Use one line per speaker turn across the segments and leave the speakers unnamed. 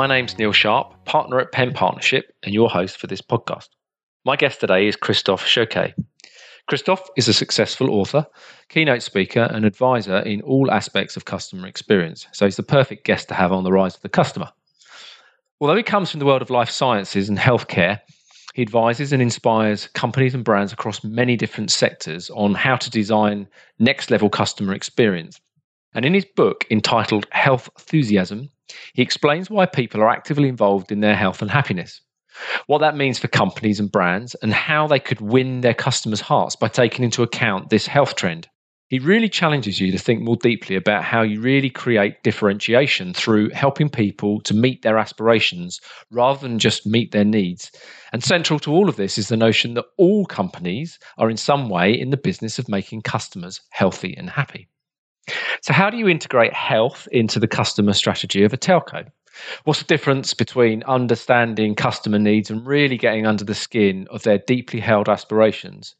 My name's Neil Sharp, partner at Penn Partnership, and your host for this podcast. My guest today is Christophe Jauquet. Christophe is a successful author, keynote speaker, and advisor in all aspects of customer experience, so he's the perfect guest to have on the rise of the customer. Although he comes from the world of life sciences and healthcare, he advises and inspires companies and brands across many different sectors on how to design next level customer experience. And in his book entitled Healthusiasm, he explains why people are actively involved in their health and happiness, what that means for companies and brands, and how they could win their customers' hearts by taking into account this health trend. He really challenges you to think more deeply about how you really create differentiation through helping people to meet their aspirations rather than just meet their needs. And central to all of this is the notion that all companies are in some way in the business of making customers healthy and happy. So, how do you integrate health into the customer strategy of a telco? What's the difference between understanding customer needs and really getting under the skin of their deeply held aspirations?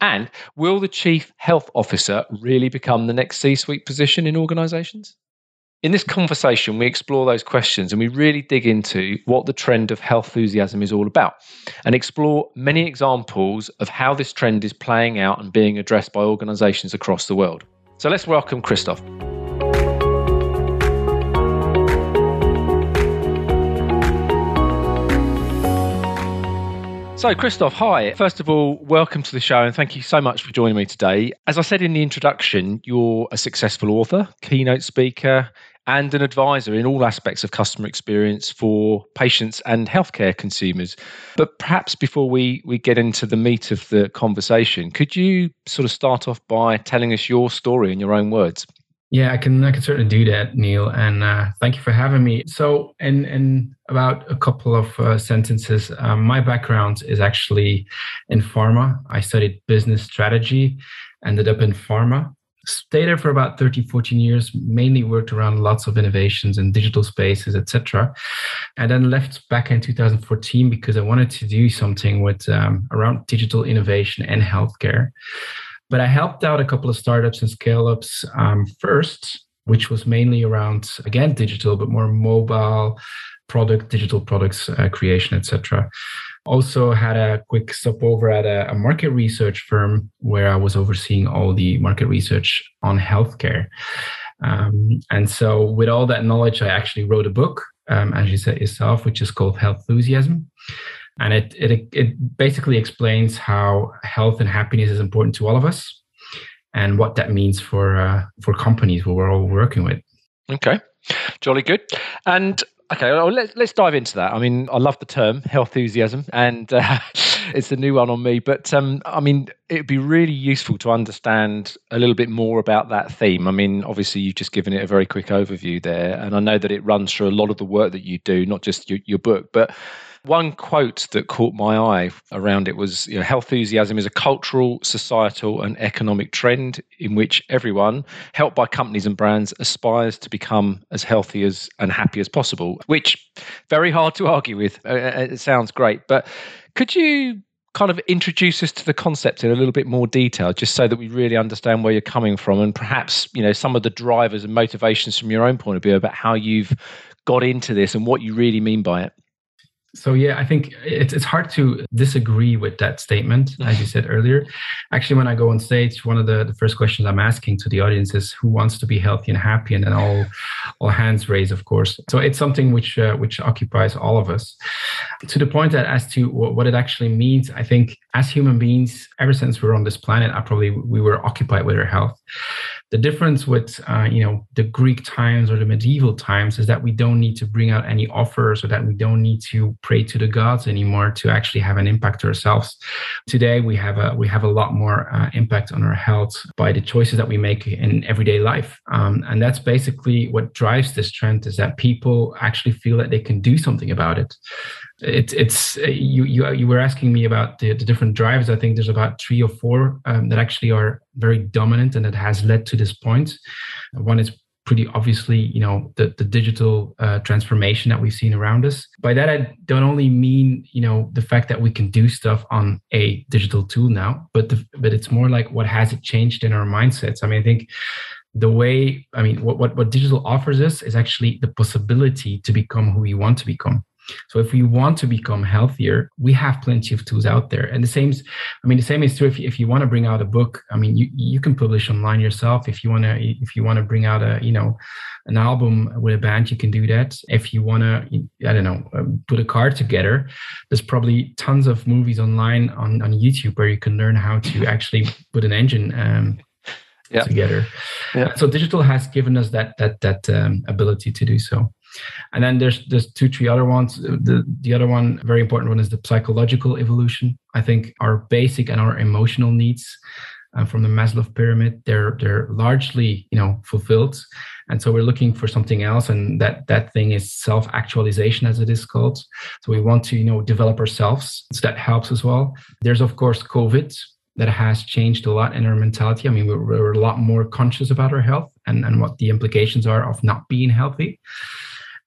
And will the chief health officer really become the next C suite position in organizations? In this conversation, we explore those questions and we really dig into what the trend of healthusiasm is all about and explore many examples of how this trend is playing out and being addressed by organizations across the world. So let's welcome Christophe. So, Christophe, hi. First of all, welcome to the show and thank you so much for joining me today. As I said in the introduction, you're a successful author, keynote speaker, and an advisor in all aspects of customer experience for patients and healthcare consumers. But perhaps before we, we get into the meat of the conversation, could you sort of start off by telling us your story in your own words?
Yeah, I can I can certainly do that, Neil, and uh, thank you for having me. So, in in about a couple of uh, sentences, um, my background is actually in pharma. I studied business strategy, ended up in pharma, stayed there for about 13, 14 years, mainly worked around lots of innovations and digital spaces, etc. And then left back in 2014 because I wanted to do something with um, around digital innovation and healthcare. But I helped out a couple of startups and scale ups um, first, which was mainly around, again, digital, but more mobile product, digital products uh, creation, etc. Also had a quick stopover at a, a, market research firm where I was overseeing all the market research on healthcare. Um, and so, with all that knowledge, I actually wrote a book, um, as you said yourself, which is called Healthusiasm. And it, it it basically explains how health and happiness is important to all of us and what that means for uh, for companies who we're all working with.
Okay. Jolly good. And okay well, let's let's dive into that. I mean i love the term healthusiasm and uh, it's a new one on me but um, i mean it'd be really useful to understand a little bit more about that theme. I mean obviously you've just given it a very quick overview there and i know that it runs through a lot of the work that you do not just your, your book but one quote that caught my eye around it was you know, healthusiasm is a cultural, societal, and economic trend in which everyone, helped by companies and brands, aspires to become as healthy as and happy as possible, which very hard to argue with. Uh, uh, it sounds great. But could you kind of introduce us to the concept in a little bit more detail, just so that we really understand where you're coming from and perhaps, you know, some of the drivers and motivations from your own point of view about how you've got into this and what you really mean by it?
So yeah, I think it's it's hard to disagree with that statement, as you said earlier. Actually, when I go on stage, one of the, the first questions I'm asking to the audience is who wants to be healthy and happy, and then all all hands raise, of course. So it's something which uh, which occupies all of us. To the point that as to what it actually means, I think as human beings, ever since we're on this planet, I probably we were occupied with our health. The difference with uh, you know the Greek times or the medieval times is that we don't need to bring out any offers or that we don't need to pray to the gods anymore to actually have an impact ourselves. Today we have a we have a lot more uh, impact on our health by the choices that we make in everyday life, um, and that's basically what drives this trend is that people actually feel that they can do something about it it's it's uh, you you you were asking me about the, the different drives. I think there's about three or four um, that actually are very dominant and that has led to this point. One is pretty obviously you know the the digital uh, transformation that we've seen around us. By that I don't only mean you know the fact that we can do stuff on a digital tool now, but the, but it's more like what has it changed in our mindsets. I mean I think the way i mean what, what, what digital offers us is actually the possibility to become who we want to become so if we want to become healthier, we have plenty of tools out there. And the same, I mean, the same is true if you, if you want to bring out a book. I mean, you, you can publish online yourself. If you want to, if you want to bring out a, you know, an album with a band, you can do that. If you want to, I don't know, um, put a car together, there's probably tons of movies online on, on YouTube where you can learn how to actually put an engine um, yeah. together. Yeah. So digital has given us that that that um, ability to do so. And then there's there's two, three other ones. The the other one, very important one, is the psychological evolution. I think our basic and our emotional needs uh, from the Maslow pyramid, they're they're largely you know fulfilled, and so we're looking for something else, and that that thing is self actualization, as it is called. So we want to you know develop ourselves. So that helps as well. There's of course COVID that has changed a lot in our mentality. I mean, we're, we're a lot more conscious about our health and, and what the implications are of not being healthy.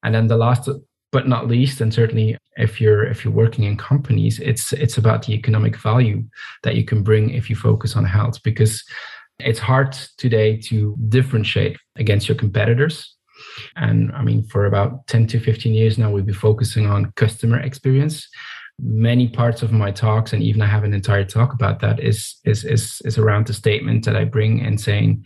And then the last but not least, and certainly if you're if you're working in companies, it's it's about the economic value that you can bring if you focus on health because it's hard today to differentiate against your competitors. And I mean, for about 10 to 15 years now, we've been focusing on customer experience. Many parts of my talks, and even I have an entire talk about that, is is is, is around the statement that I bring and saying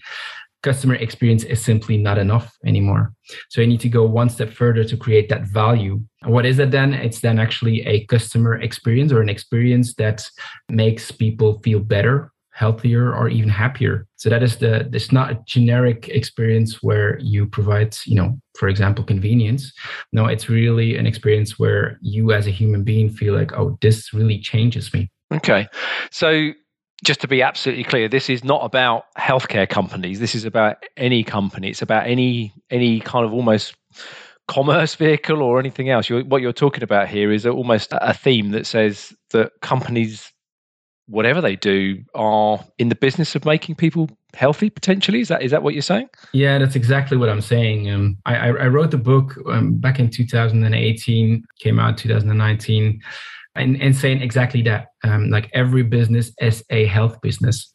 customer experience is simply not enough anymore. So you need to go one step further to create that value. And what is it then? It's then actually a customer experience or an experience that makes people feel better, healthier, or even happier. So that is the it's not a generic experience where you provide, you know, for example, convenience. No, it's really an experience where you as a human being feel like, oh, this really changes me.
Okay. So just to be absolutely clear, this is not about healthcare companies. This is about any company. It's about any any kind of almost commerce vehicle or anything else. You're, what you're talking about here is almost a theme that says that companies, whatever they do, are in the business of making people healthy. Potentially, is that is that what you're saying?
Yeah, that's exactly what I'm saying. Um, I, I, wrote the book um, back in 2018, came out 2019 and, and saying exactly that. Um, like every business is a health business.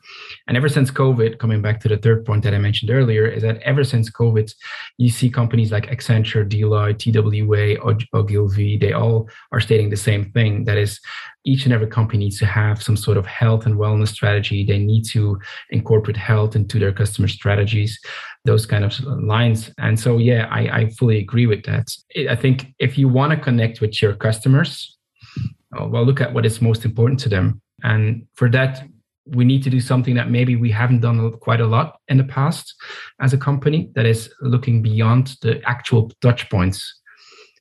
And ever since COVID, coming back to the third point that I mentioned earlier, is that ever since COVID, you see companies like Accenture, Deloitte, TWA, Ogilvy, they all are stating the same thing. That is, each and every company needs to have some sort of health and wellness strategy. They need to incorporate health into their customer strategies, those kind of lines. And so, yeah, I, I fully agree with that. I think if you want to connect with your customers, Uh, well look at what is most important to them. And for that we need to do something that maybe we haven't done quite a lot in the past as a company that is looking beyond the actual touch points.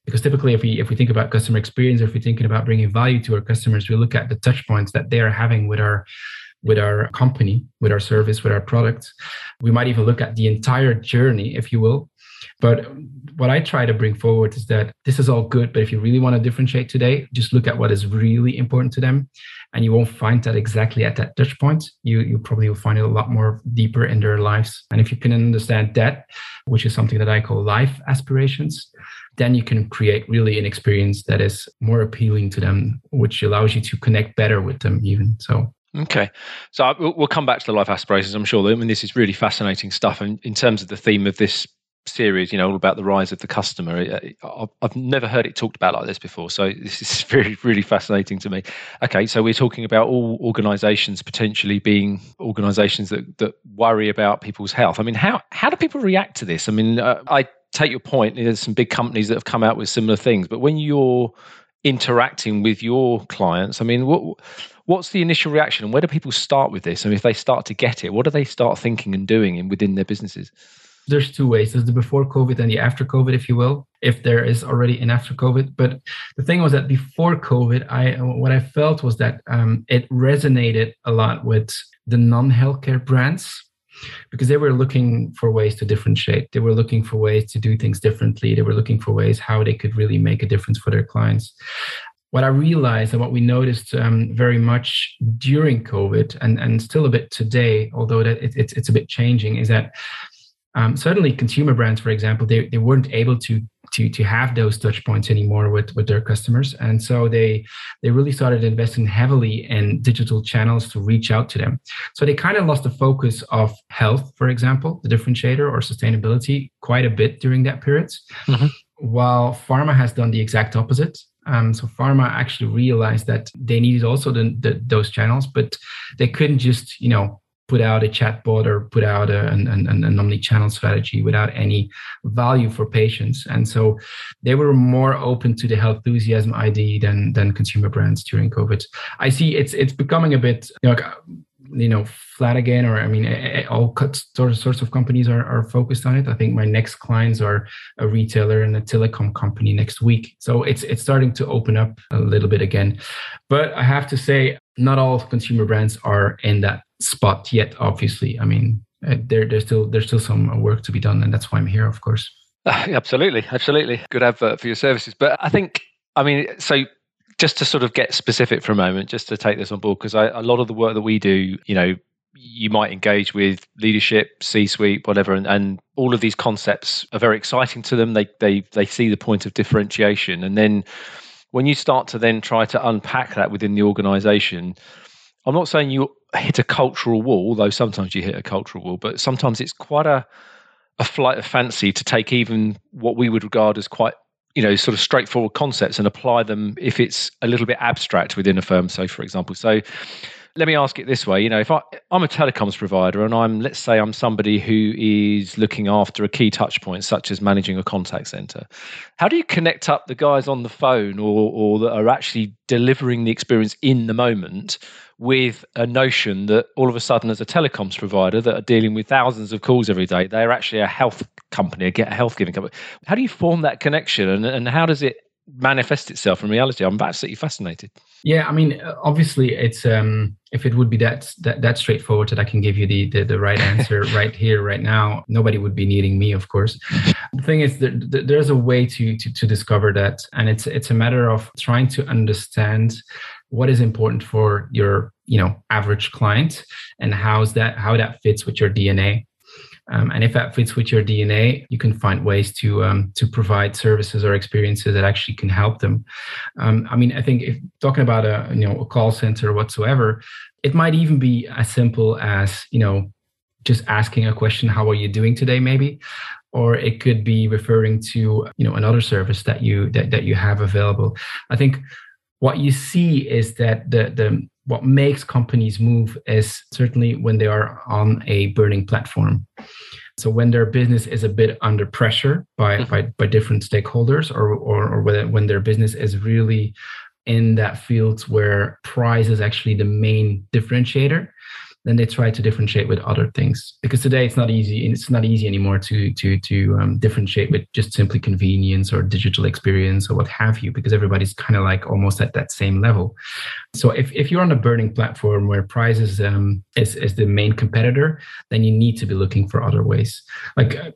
Because typically if we if we think about customer experience or if we're thinking about bringing value to our customers we look at the touch points that they are having with our with our company with our service with our product. We might even look at the entire journey if you will but what I try to bring forward is that this is all good, but if you really want to differentiate today, just look at what is really important to them. And you won't find that exactly at that touch point. You you probably will find it a lot more deeper in their lives. And if you can understand that, which is something that I call life aspirations, then you can create really an experience that is more appealing to them, which allows you to connect better with them even. So
Okay, so uh, we'll come back to the life aspirations. I'm sure. I mean, this is really fascinating stuff. And in terms of the theme of this series, you know, all about the rise of the customer. I've never heard it talked about like this before, so this is really, really fascinating to me. Okay, so we're talking about all organisations potentially being organisations that that worry about people's health. I mean, how how do people react to this? I mean, uh, I take your point. There's some big companies that have come out with similar things, but when you're interacting with your clients, I mean, what what's the initial reaction, where do people start with this? I mean, if they start to get it, what do they start thinking and doing in, within their businesses?
There's two ways. There's the before covid and the after covid if you will if there is already an after covid. But the thing was that before covid i what i felt was that um, it resonated a lot with the non-healthcare brands because they were looking for ways to differentiate. They were looking for ways to do things differently. They were looking for ways how they could really make a difference for their clients. What I realized and what we noticed um, very much during COVID and, and still a bit today, although that it, it's, it's a bit changing, is that Um, certainly, consumer brands, for example, they, they weren't able to to to have those touch points anymore with with their customers, and so they they really started investing heavily in digital channels to reach out to them. So they kind of lost the focus of health, for example, the differentiator or sustainability, quite a bit during that period. Mm-hmm. While pharma has done the exact opposite. Um, so pharma actually realized that they needed also the, the, those channels, but they couldn't just you know put out a chatbot or put out a, an, an, an omni-channel strategy without any value for patients. And so they were more open to the healthusiasm ID than than consumer brands during COVID. I see it's it's becoming a bit you know, you know flat again or i mean all sorts of companies are, are focused on it. I think my next clients are a retailer and a telecom company next week. So it's it's starting to open up a little bit again. But i have to say not all consumer brands are in that spot yet obviously. I mean uh, there there's still there's still some work to be done and that's why i'm here of course.
Uh, absolutely. Absolutely. Good advert for your services. But i think i mean so just to sort of get specific for a moment just to take this on board because a lot of the work that we do you know you might engage with leadership c-suite whatever and, and all of these concepts are very exciting to them. They they they see the point of differentiation. And then when you start to then try to unpack that within the organization I'm not saying you hit a cultural wall, though sometimes you hit a cultural wall, but sometimes it's quite a a flight of fancy to take even what we would regard as quite you know sort of straightforward concepts and apply them if it's a little bit abstract within a firm so for example. So let me ask it this way you know if I, i'm a telecoms provider and i'm let's say i'm somebody who is looking after a key touch point such as managing a contact center how do you connect up the guys on the phone or, or that are actually delivering the experience in the moment with a notion that all of a sudden, as a telecoms provider that are dealing with thousands of calls every day, they're actually a health company, a health giving company. How do you form that connection, and, and how does it manifest itself in reality? I'm absolutely fascinated.
Yeah, I mean, obviously, it's um, if it would be that that, that straightforward that I can give you the the, the right answer right here, right now, nobody would be needing me, of course. the thing is, there, there's a way to, to to discover that, and it's it's a matter of trying to understand what is important for your you know average client and how's that how that fits with your dna um, and if that fits with your dna you can find ways to um, to provide services or experiences that actually can help them. Um, i mean i think if talking about a you know a call center whatsoever it might even be as simple as you know just asking a question how are you doing today? maybe? Or it could be referring to you know another service that you that, that you have available. I think what you see is that the the what makes companies move is certainly when they are on a burning platform. So when their business is a bit under pressure by mm-hmm. by, by different stakeholders, or or, or when, when their business is really in that field where price is actually the main differentiator, then they try to differentiate with other things. Because today it's not easy it's not easy anymore to to to um, differentiate with just simply convenience or digital experience or what have you because everybody's kind of like almost at that same level. So if, if you're on a burning platform where price is, um, is is the main competitor then you need to be looking for other ways. Like uh,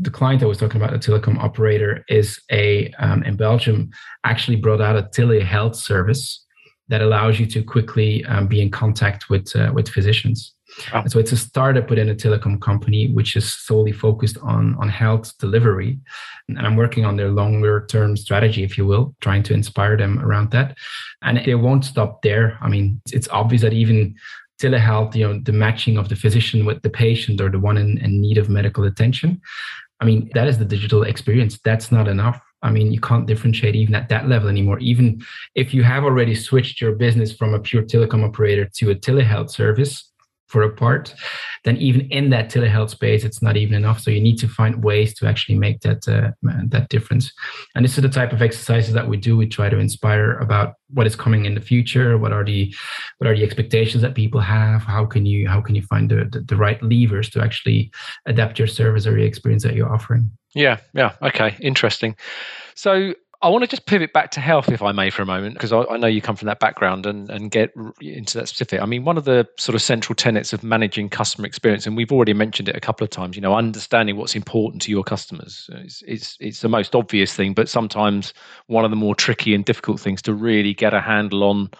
the client i was talking about a telecom operator is a um, in belgium actually brought out a telehealth service that allows you to quickly um, be in contact with uh, with physicians. Oh. So it's a startup within a telecom company which is solely focused on on health delivery, and I'm working on their longer term strategy, if you will, trying to inspire them around that. And they won't stop there. I mean, it's obvious that even telehealth, you know, the matching of the physician with the patient or the one in, in need of medical attention. I mean, that is the digital experience. That's not enough. I mean, you can't differentiate even at that level anymore. Even if you have already switched your business from a pure telecom operator to a telehealth service for a part, then even in that telehealth space, it's not even enough. So you need to find ways to actually make that uh, that difference. And this is the type of exercises that we do. We try to inspire about what is coming in the future. What are the what are the expectations that people have? How can you how can you find the, the, the right levers to actually adapt your service or your experience that you're offering?
Yeah, yeah. Okay, interesting. So I want to just pivot back to health, if I may, for a moment, because I, I, know you come from that background and, and get into that specific. I mean, one of the sort of central tenets of managing customer experience, and we've already mentioned it a couple of times, you know, understanding what's important to your customers. It's, it's, it's the most obvious thing, but sometimes one of the more tricky and difficult things to really get a handle on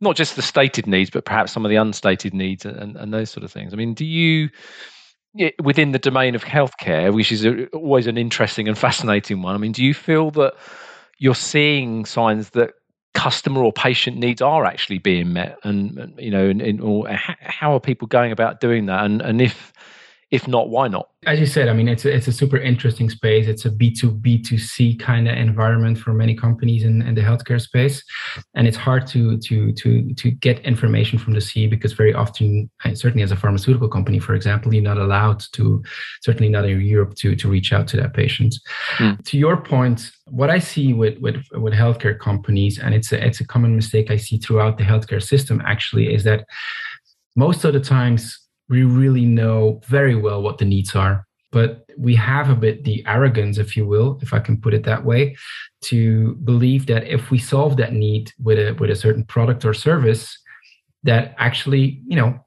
not just the stated needs, but perhaps some of the unstated needs and, and those sort of things. I mean, do you within the domain of healthcare, which is a, always an interesting and fascinating one. I mean, do you feel that you're seeing signs that customer or patient needs are actually being met, and, you know, in, or how are people going about doing that, and and if if not, why not?
As you said, I mean, it's a, it's a super interesting space. It's a B2, B2C kind of environment for many companies in, in the healthcare space. And it's hard to, to, to, to get information from the C because very often, certainly as a pharmaceutical company, for example, you're not allowed to, certainly not in Europe, to, to reach out to that patient. Mm. To your point, what I see with, with, with healthcare companies, and it's a, it's a common mistake I see throughout the healthcare system actually, is that most of the times we really know very well what the needs are but we have a bit the arrogance if you will if i can put it that way to believe that if we solve that need with a with a certain product or service that actually you know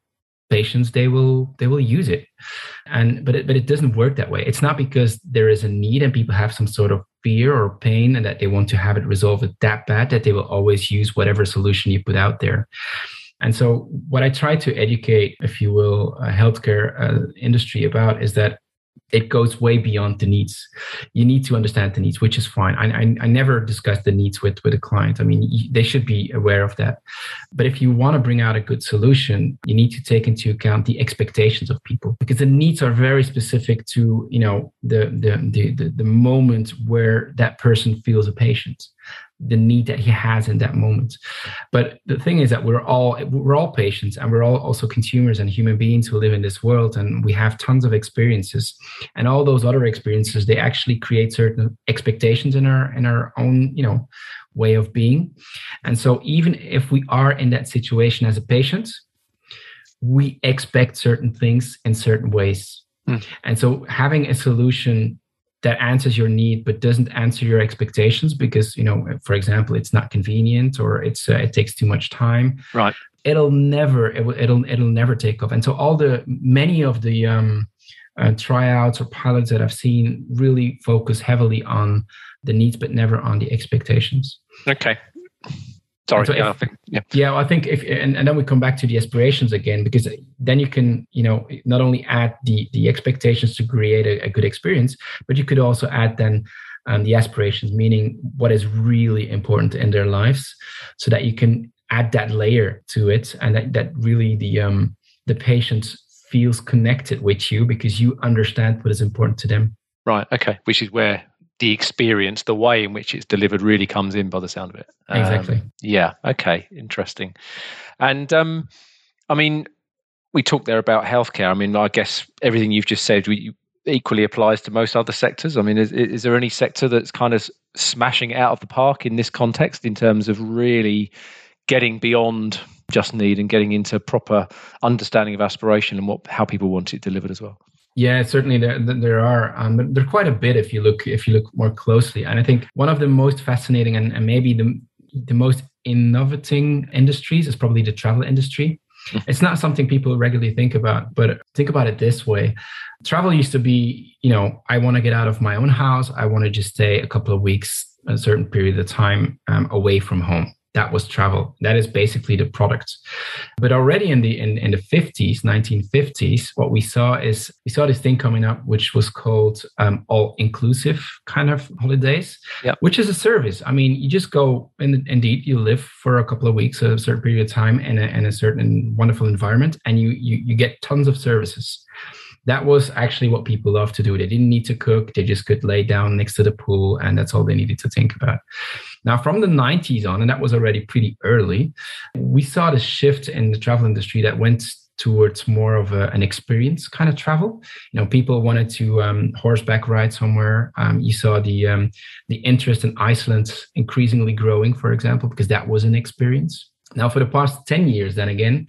patients they will they will use it. And but it, but it doesn't work that way. It's not because there is a need and people have some sort of fear or pain and that they want to have it resolved that bad that they will always use whatever solution you put out there and so, what I try to educate, if you will, a healthcare uh, industry about is that it goes way beyond the needs. You need to understand the needs, which is fine. I, I, I never discuss the needs with, with a client. I mean, they should be aware of that. But if you want to bring out a good solution, you need to take into account the expectations of people because the needs are very specific to, you know, the, the, the, the, the moment where that person feels a patient the need that he has in that moment. But the thing is that we're all we're all patients and we're all also consumers and human beings who live in this world and we have tons of experiences. And all those other experiences they actually create certain expectations in our in our own you know way of being. And so even if we are in that situation as a patient we expect certain things in certain ways. Mm. and so having a solution that answers your need but doesn't answer your expectations because you know for example it's not convenient or it's uh, it takes too much time.
Right.
It'll never it will, it'll it'll never take off. And so all the many of the um uh, tryouts or pilots that i've seen really focus heavily on the needs but never on the expectations.
Okay Sorry, so yeah,
I think, yeah. yeah, I think if and, and then we come back to the aspirations again because then you can you know not only add the the expectations to create a, a good experience, but you could also add then um, the aspirations, meaning what is really important in their lives, so that you can add that layer to it, and that that really the um the patient feels connected with you because you understand what is important to them.
Right. Okay. Which is where the experience, the way in which it's delivered really comes in by the sound of it.
Exactly.
Um, yeah. Okay. Interesting. And um, I mean, we talked there about healthcare. I mean, I guess everything you've just said we, equally applies to most other sectors. I mean, is, is there any sector that's kind of smashing out of the park in this context in terms of really getting beyond just need and getting into proper understanding of aspiration and what how people want it delivered as well?
Yeah, certainly there there are. Um, there are quite a bit if you look if you look more closely. And I think one of the most fascinating and, and maybe the the most innovating industries is probably the travel industry. It's not something people regularly think about, but think about it this way. Travel used to be, you know, I want to get out of my own house. I want to just stay a couple of weeks, a certain period of time um, away from home that was travel that is basically the product but already in the in, in the 50s 1950s what we saw is we saw this thing coming up which was called um, all inclusive kind of holidays
yep.
which is a service i mean you just go and indeed you live for a couple of weeks a certain period of time in a, in a certain wonderful environment and you, you you get tons of services that was actually what people loved to do. They didn't need to cook, they just could lay down next to the pool, and that's all they needed to think about. Now, from the 90s on, and that was already pretty early, we saw the shift in the travel industry that went towards more of a, an experience kind of travel. You know, people wanted to um, horseback ride somewhere. Um, you saw the um, the interest in Iceland increasingly growing, for example, because that was an experience. Now, for the past 10 years, then again,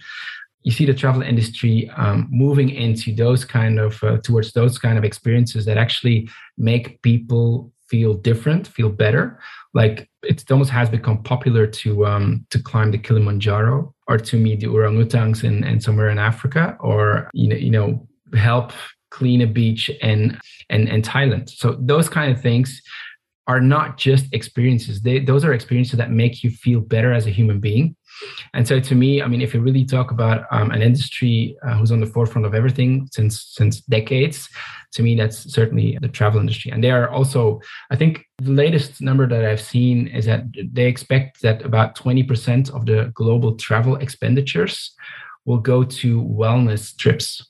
you see the travel industry um, moving into those kind of uh, towards those kind of experiences that actually make people feel different, feel better. Like it almost has become popular to um, to climb the Kilimanjaro or to meet the orangutans in, in somewhere in Africa, or you know you know help clean a beach in and in Thailand. So those kind of things are not just experiences. They, those are experiences that make you feel better as a human being And so, to me, I mean, if you really talk about um, an industry uh, who's on the forefront of everything since since decades, to me, that's certainly the travel industry. And they are also, I think, the latest number that I've seen is that they expect that about twenty percent of the global travel expenditures will go to wellness trips.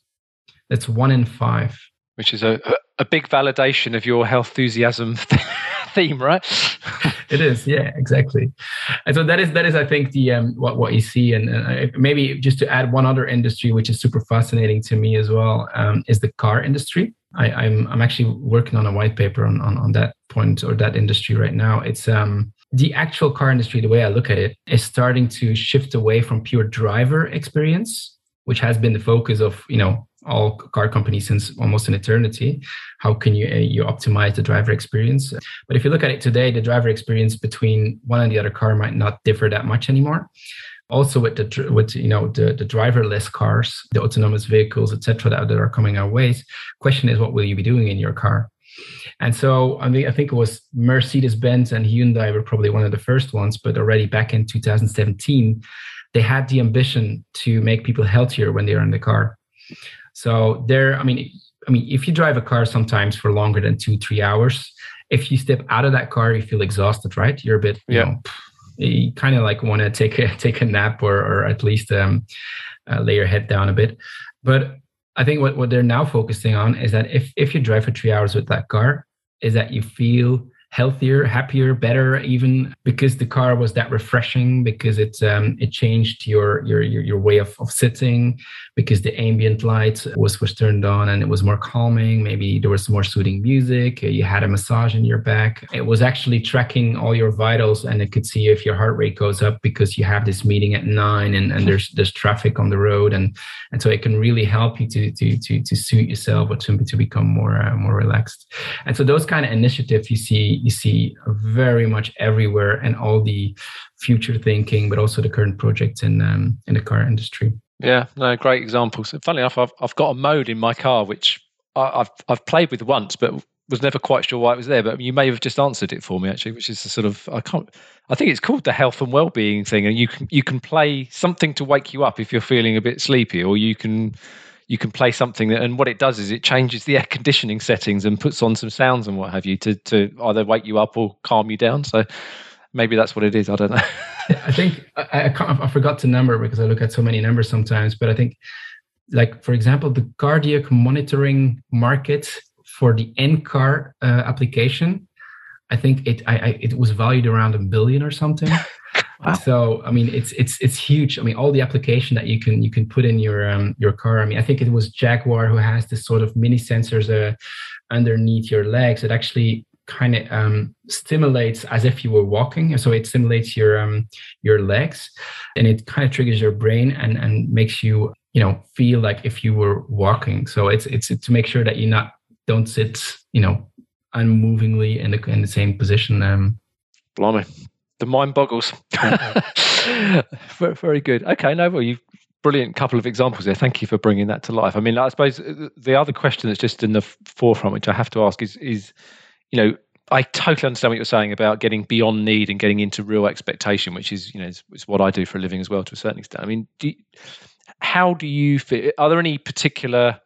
That's one in five.
Which is a, a big validation of your healthusiasm theme, right?
it is, yeah, exactly. And so that is that is, I think, the um, what what you see, and uh, maybe just to add one other industry which is super fascinating to me as well um, is the car industry. I, am I'm, I'm actually working on a white paper on, on on that point or that industry right now. It's um the actual car industry, the way I look at it, is starting to shift away from pure driver experience, which has been the focus of you know all car companies since almost an eternity. How can you uh, you optimize the driver experience? But if you look at it today, the driver experience between one and the other car might not differ that much anymore. Also, with the with you know the, the driverless cars, the autonomous vehicles, etc., that, that are coming our ways. Question is, what will you be doing in your car? And so I mean, I think it was Mercedes Benz and Hyundai were probably one of the first ones, but already back in 2017, they had the ambition to make people healthier when they are in the car. So there, I mean, I mean, if you drive a car sometimes for longer than two, three hours, if you step out of that car, you feel exhausted, right? You're a bit, you yeah. know, you kind of like want to take a take a nap or or at least um, uh, lay your head down a bit. But I think what, what they're now focusing on is that if if you drive for three hours with that car, is that you feel healthier, happier, better, even because the car was that refreshing, because it um, it changed your your your, your way of, of sitting, because the ambient light was was turned on and it was more calming. Maybe there was more soothing music. You had a massage in your back. It was actually tracking all your vitals, and it could see if your heart rate goes up because you have this meeting at nine and, and there's there's traffic on the road, and and so it can really help you to to to to suit yourself or to to become more uh, more relaxed. And so those kind of initiatives you see you see very much everywhere and all the future thinking, but also the current projects in um, in the car industry.
Yeah, no, great examples. Funnily enough, I've I've got a mode in my car which I, have I've played with once, but was never quite sure why it was there. But you may have just answered it for me actually, which is the sort of I can't. I think it's called the health and well-being thing, and you can you can play something to wake you up if you're feeling a bit sleepy, or you can you can play something that, and what it does is it changes the air conditioning settings and puts on some sounds and what have you to to either wake you up or calm you down. So maybe that's what it is. I don't know.
I think I, I, I forgot to number because I look at so many numbers sometimes, but I think like for example the cardiac monitoring market for the in-car uh, application i think it I, I, it was valued around a billion or something Wow. So I mean, it's it's it's huge. I mean, all the application that you can you can put in your um, your car. I mean, I think it was Jaguar who has this sort of mini sensors uh, underneath your legs that actually kind of um, stimulates as if you were walking. So it stimulates your um, your legs, and it kind of triggers your brain and and makes you you know feel like if you were walking. So it's it's to make sure that you not don't sit you know unmovingly in the in the same position. Um,
Blimey, the mind boggles. very good. Okay, no, well, you've brilliant couple of examples there. Thank you for bringing that to life. I mean, I suppose the other question that's just in the forefront, which I have to ask, is is you know, I totally understand what you're saying about getting beyond need and getting into real expectation, which is you know is, is what I do for a living as well to a certain extent. I mean, do you, how do you fit? Are there any particular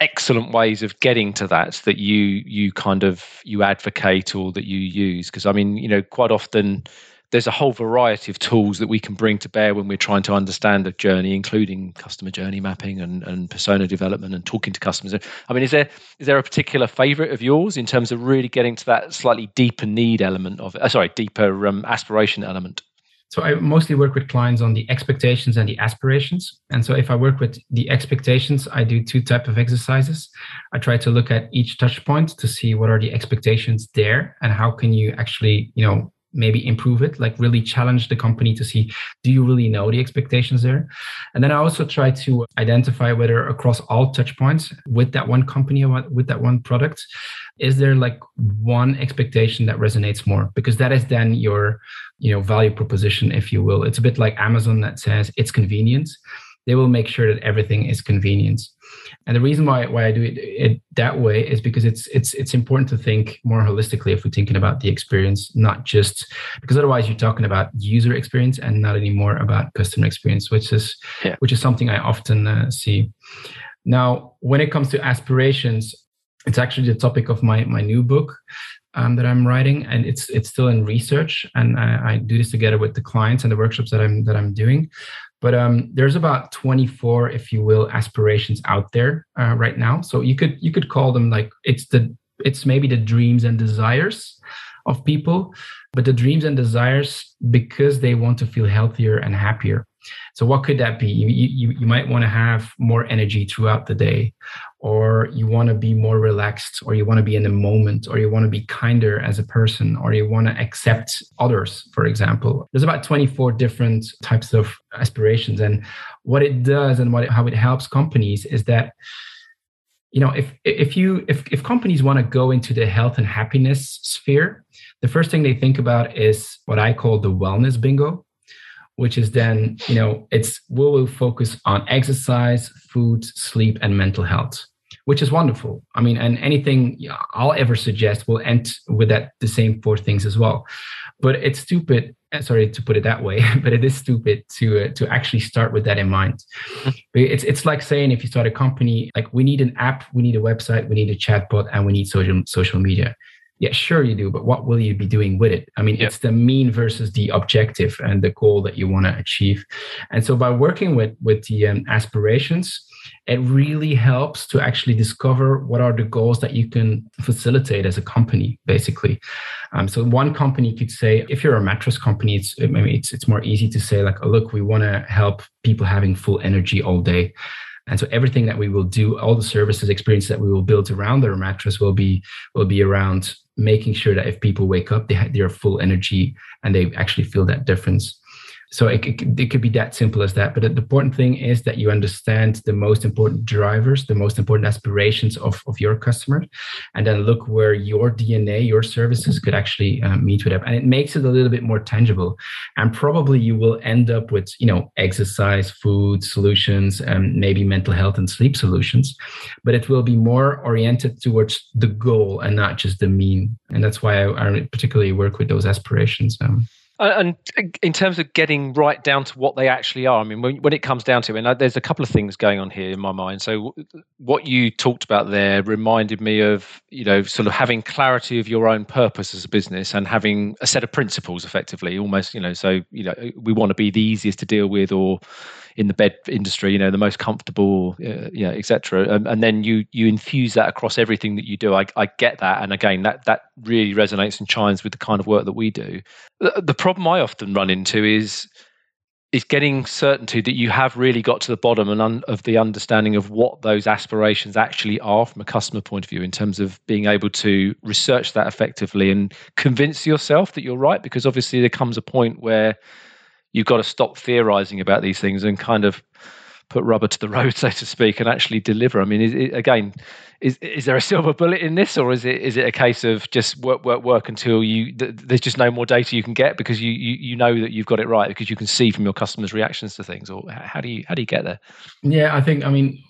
excellent ways of getting to that that you you kind of you advocate or that you use because i mean you know quite often there's a whole variety of tools that we can bring to bear when we're trying to understand a journey including customer journey mapping and, and persona development and talking to customers i mean is there is there a particular favorite of yours in terms of really getting to that slightly deeper need element of uh, sorry deeper um, aspiration element
so I mostly work with clients on the expectations and the aspirations. And so if I work with the expectations, I do two type of exercises. I try to look at each touch point to see what are the expectations there and how can you actually, you know, maybe improve it like really challenge the company to see do you really know the expectations there? And then i also try to identify whether across all touch points with that one company with that one product is there like one expectation that resonates more? Because that is then your you know value proposition if you will. It's a bit like amazon that says it's convenient they will make sure that everything is convenient. And the reason why, why I do it, it that way is because it's it's it's important to think more holistically if we're thinking about the experience, not just because otherwise you're talking about user experience and not anymore about customer experience, which is yeah. which is something I often uh, see. Now, when it comes to aspirations, it's actually the topic of my my new book um, that I'm writing, and it's it's still in research, and I, I, do this together with the clients and the workshops that I'm that I'm doing. But um, there's about 24, if you will, aspirations out there uh, right now. So you could you could call them like it's the it's maybe the dreams and desires of people, but the dreams and desires because they want to feel healthier and happier. So what could that be? You, you, you might want to have more energy throughout the day, or you want to be more relaxed, or you want to be in the moment, or you want to be kinder as a person, or you want to accept others, for example. There's about 24 different types of aspirations. And what it does and what it, how it helps companies is that you know if if you if, if companies want to go into the health and happiness sphere the first thing they think about is what i call the wellness bingo which is then, you know, it's we will focus on exercise, food, sleep, and mental health, which is wonderful. I mean, and anything I'll ever suggest will end with that the same four things as well. But it's stupid. Eh, sorry to put it that way, but it is stupid to uh, to actually start with that in mind. Mm-hmm. It's it's like saying if you start a company, like we need an app, we need a website, we need a chatbot, and we need social social media yeah, sure you do, but what will you be doing with it? I mean, it's the mean versus the objective and the goal that you want to achieve. And so by working with with the um, aspirations, it really helps to actually discover what are the goals that you can facilitate as a company, basically. Um, so one company could say, if you're a mattress company, it's maybe it's it's more easy to say like, oh, look, we want to help people having full energy all day. And so everything that we will do, all the services, experience that we will build around their mattress will be will be around making sure that if people wake up, they, they're full energy and they actually feel that difference. So it, it, it, could be that simple as that. But the important thing is that you understand the most important drivers, the most important aspirations of, of your customer, and then look where your DNA, your services could actually um, meet with them. And it makes it a little bit more tangible. And probably you will end up with, you know, exercise, food solutions, and maybe mental health and sleep solutions. But it will be more oriented towards the goal and not just the mean. And that's why I, I particularly work with those aspirations. Um, Uh,
and uh, in terms of getting right down to what they actually are, I mean, when, when it comes down to it, and uh, there's a couple of things going on here in my mind. So, what you talked about there reminded me of, you know, sort of having clarity of your own purpose as a business and having a set of principles effectively, almost, you know, so, you know, we want to be the easiest to deal with or in the bed industry, you know, the most comfortable, uh, yeah, etc. Um, and then you you infuse that across everything that you do. I, I get that, and again, that that really resonates and chimes with the kind of work that we do. The, the problem I often run into is is getting certainty that you have really got to the bottom and un, of the understanding of what those aspirations actually are from a customer point of view in terms of being able to research that effectively and convince yourself that you're right because obviously there comes a point where you've got to stop theorizing about these things and kind of put rubber to the road, so to speak, and actually deliver. I mean, is it, again, is is there a silver bullet in this, or is it is it a case of just work, work, work until you th- there's just no more data you can get because you, you you know that you've got it right because you can see from your customers' reactions to things, or how do you how do you get there?
Yeah, I think I mean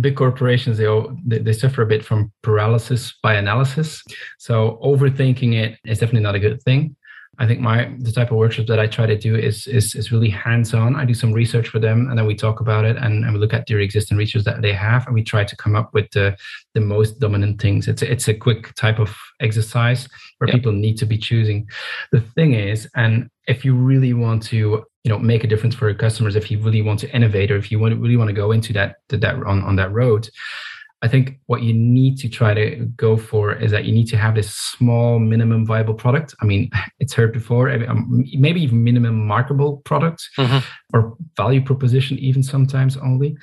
big corporations they all, they, they suffer a bit from paralysis by analysis, so overthinking it is definitely not a good thing. I think my the type of workshops that I try to do is is, is really hands on. I do some research for them, and then we talk about it, and, and we look at their existing research that they have, and we try to come up with the the most dominant things. It's a, it's a quick type of exercise where yep. people need to be choosing. The thing is, and if you really want to you know make a difference for your customers, if you really want to innovate, or if you want really want to go into that that on on that road I think what you need to try to go for is that you need to have this small minimum viable product. I mean, it's heard before, um, maybe even minimum marketable product mm-hmm. or value proposition, even sometimes only.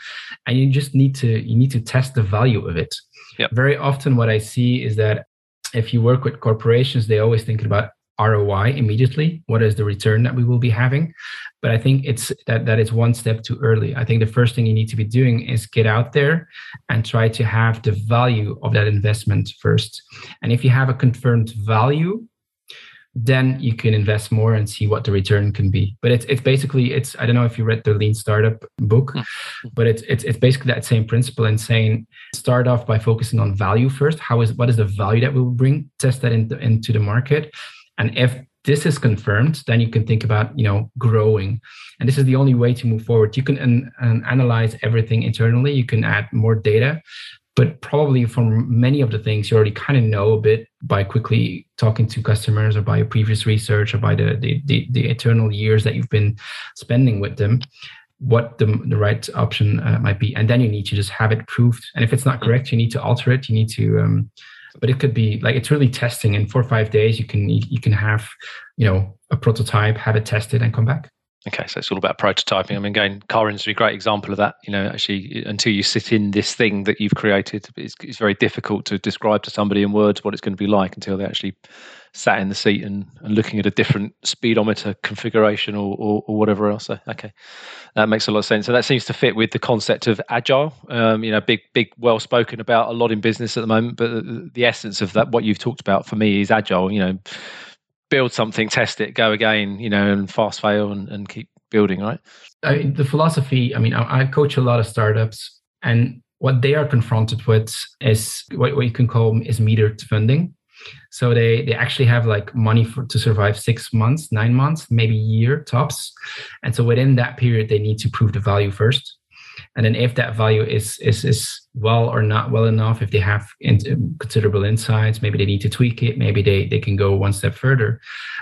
And you just need to you need to test the value of it. Yep. Very often, what I see is that if you work with corporations, they always think about ROI immediately. What is the return that we will be having? But I think it's that that is one step too early. I think the first thing you need to be doing is get out there and try to have the value of that investment first. And if you have a confirmed value, then you can invest more and see what the return can be. But it's it's basically it's I don't know if you read the Lean Startup book, mm-hmm. but it's it's it's basically that same principle in saying start off by focusing on value first. How is what is the value that we will bring? Test that into the market, and if this is confirmed, then you can think about you know growing, and this is the only way to move forward. You can an, an analyze everything internally. You can add more data, but probably from many of the things you already kind of know a bit by quickly talking to customers or by your previous research or by the the, the, the eternal years that you've been spending with them what the, the right option uh, might be. And then you need to just have it proved. And if it's not correct you need to alter it. You need to um, but it could be like it's really testing in four or five days you can you can have you know a prototype have it tested and come back
Okay, so it's all about prototyping. I mean, again, car industry, great example of that. You know, actually, until you sit in this thing that you've created, it's, it's very difficult to describe to somebody in words what it's going to be like until they actually sat in the seat and, and looking at a different speedometer configuration or, or, or, whatever else. So, okay, that makes a lot of sense. And that seems to fit with the concept of agile. Um, you know, big, big, well spoken about a lot in business at the moment. But the essence of that, what you've talked about for me, is agile. You know build something, test it, go again, you know, and fast fail and, and keep building, right?
I, the philosophy, I mean, I, I, coach a lot of startups and what they are confronted with is what, what you can call is metered funding. So they they actually have like money for to survive six months, nine months, maybe year tops. And so within that period, they need to prove the value first. And then if that value is is is well or not well enough if they have in, considerable insights maybe they need to tweak it maybe they they can go one step further.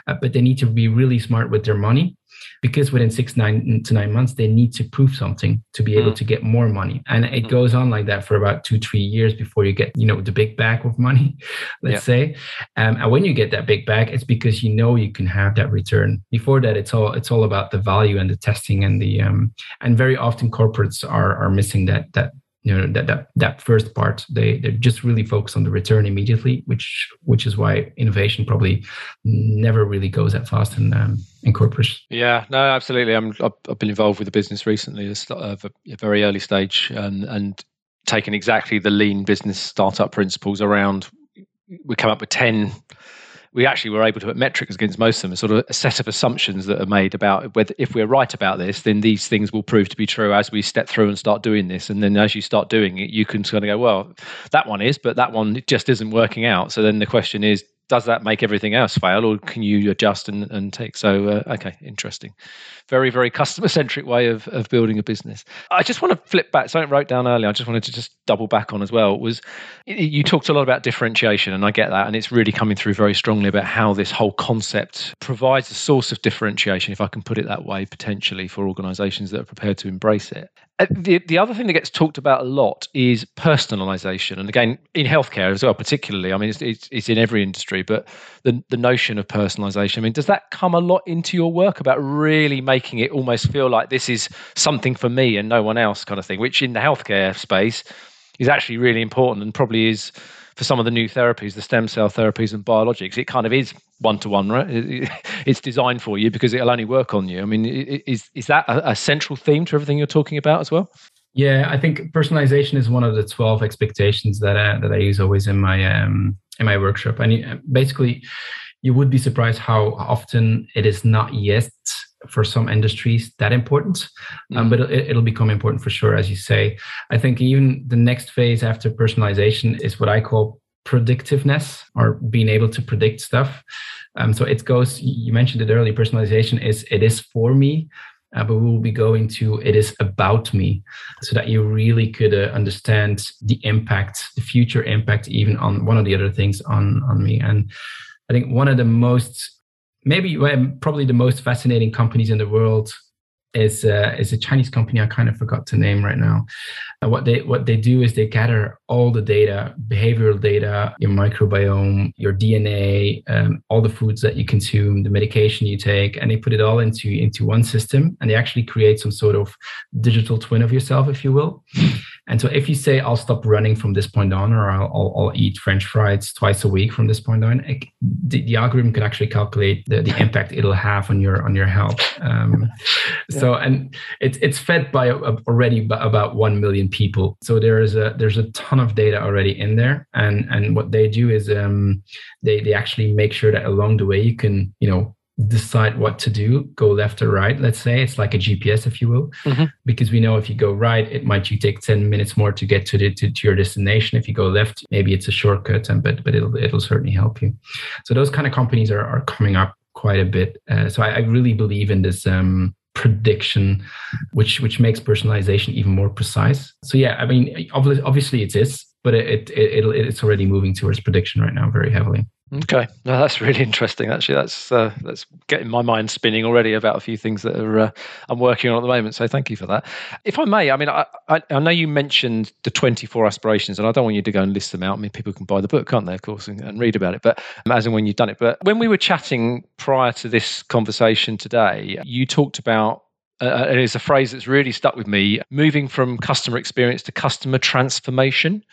Uh, but they need to be really smart with their money because within six nine to nine months they need to prove something to be able mm. to get more money and it mm. goes on like that for about two three years before you get you know the big bag of money let's yeah. say um, and when you get that big bag it's because you know you can have that return before that it's all it's all about the value and the testing and the um, and very often corporates are are missing that that you know that that that first part they they just really focus on the return immediately which which is why innovation probably never really goes that fast and um, in
yeah no absolutely i'm i've, been involved with a business recently a, uh, a very early stage and and taken exactly the lean business startup principles around we come up with 10 we actually were able to put metrics against most of them, a sort of a set of assumptions that are made about whether if we're right about this, then these things will prove to be true as we step through and start doing this. And then as you start doing it, you can kind of go, well, that one is, but that one just isn't working out. So then the question is, does that make everything else fail or can you adjust and, and take so uh, okay interesting. Very very customer centric way of, of building a business. I just want to flip back something I wrote down earlier i just wanted to just double back on as well was you talked a lot about differentiation and i get that and it's really coming through very strongly about how this whole concept provides a source of differentiation if i can put it that way potentially for organizations that are prepared to embrace it Uh, the, the other thing that gets talked about a lot is personalization. And again, in healthcare as well, particularly, I mean, it's, it's, it's, in every industry, but the, the notion of personalization, I mean, does that come a lot into your work about really making it almost feel like this is something for me and no one else kind of thing, which in the healthcare space is actually really important and probably is for some of the new therapies, the stem cell therapies and biologics, it kind of is one to one, right? It's designed for you because it'll only work on you. I mean, is is that a, central theme to everything you're talking about as well?
Yeah, I think personalization is one of the twelve expectations that I, that I use always in my um, in my workshop. And basically, you would be surprised how often it is not yet for some industries that important, um, mm. but it, will become important for sure, as you say. I think even the next phase after personalization is what I call predictiveness or being able to predict stuff. Um, so it goes. You mentioned it earlier. Personalization is it is for me. Uh, but we will be going to it is about me so that you really could uh, understand the impact the future impact even on one of the other things on on me and i think one of the most maybe probably the most fascinating companies in the world is uh, is a Chinese company. I kind of forgot to name right now. Uh, what they what they do is they gather all the data, behavioral data, your microbiome, your DNA, um, all the foods that you consume, the medication you take, and they put it all into into one system. And they actually create some sort of digital twin of yourself, if you will. And so if you say, I'll stop running from this point on, or I'll, I'll, I'll eat French fries twice a week from this point on, it, the, the, algorithm can actually calculate the, the impact it'll have on your on your health. Um, yeah. So and it's it's fed by already about one million people. So there is a there's a ton of data already in there, and and what they do is um, they they actually make sure that along the way you can you know decide what to do go left or right let's say. It's like a gps if you will. Mm-hmm. because we know if you go right it might you take 10 minutes more to get to the to, to, your destination. If you go left maybe it's a shortcut and but but it'll it'll certainly help you. So those kind of companies are, are coming up quite a bit. Uh, so I, I, really believe in this um, prediction which which makes personalization even more precise. So yeah i mean obviously, obviously it is but it, it, it it's already moving towards prediction right now very heavily
Okay, no, that's really interesting. Actually, that's uh, that's getting my mind spinning already about a few things that are uh, I'm working on at the moment. So thank you for that. If I may, I mean, I, I, I, know you mentioned the 24 aspirations, and I don't want you to go and list them out. I mean, people can buy the book, can't they, of course, and, and read about it. But as and when you've done it, but when we were chatting prior to this conversation today, you talked about uh, uh and it's a phrase that's really stuck with me moving from customer experience to customer transformation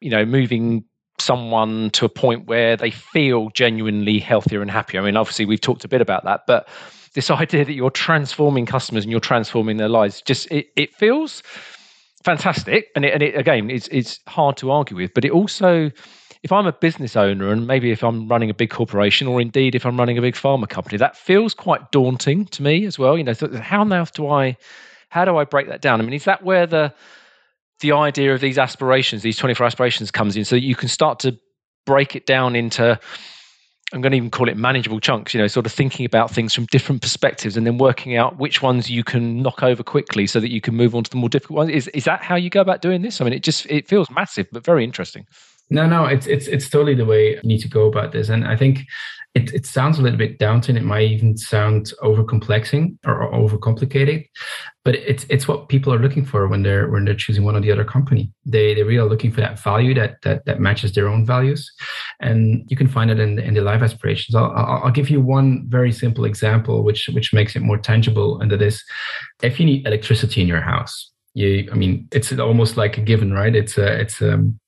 you know moving someone to a point where they feel genuinely healthier and happier. I mean, obviously, we've talked a bit about that, but this idea that you're transforming customers and you're transforming their lives just it, it feels fantastic. And it, and it again it's it's hard to argue with but it also if i'm a business owner and maybe if i'm running a big corporation or indeed if i'm running a big pharma company that feels quite daunting to me as well. You know so how now do i how do i break that down? I mean is that where the the idea of these aspirations, these 24 aspirations comes in so you can start to break it down into I'm going to even call it manageable chunks, you know, sort of thinking about things from different perspectives and then working out which ones you can knock over quickly so that you can move on to the more difficult ones. Is is that how you go about doing this? I mean, it just it feels massive but very interesting.
No, no, it's it's it's totally the way you need to go about this. And I think it, it sounds a little bit daunting. It might even sound overcomplexing or, overcomplicated, but it's it's what people are looking for when they're when they're choosing one or the other company. They they really are looking for that value that that that matches their own values, and you can find it in in the life aspirations. I'll, I'll give you one very simple example, which which makes it more tangible, and that is, if you need electricity in your house, you I mean it's almost like a given, right? It's a it's um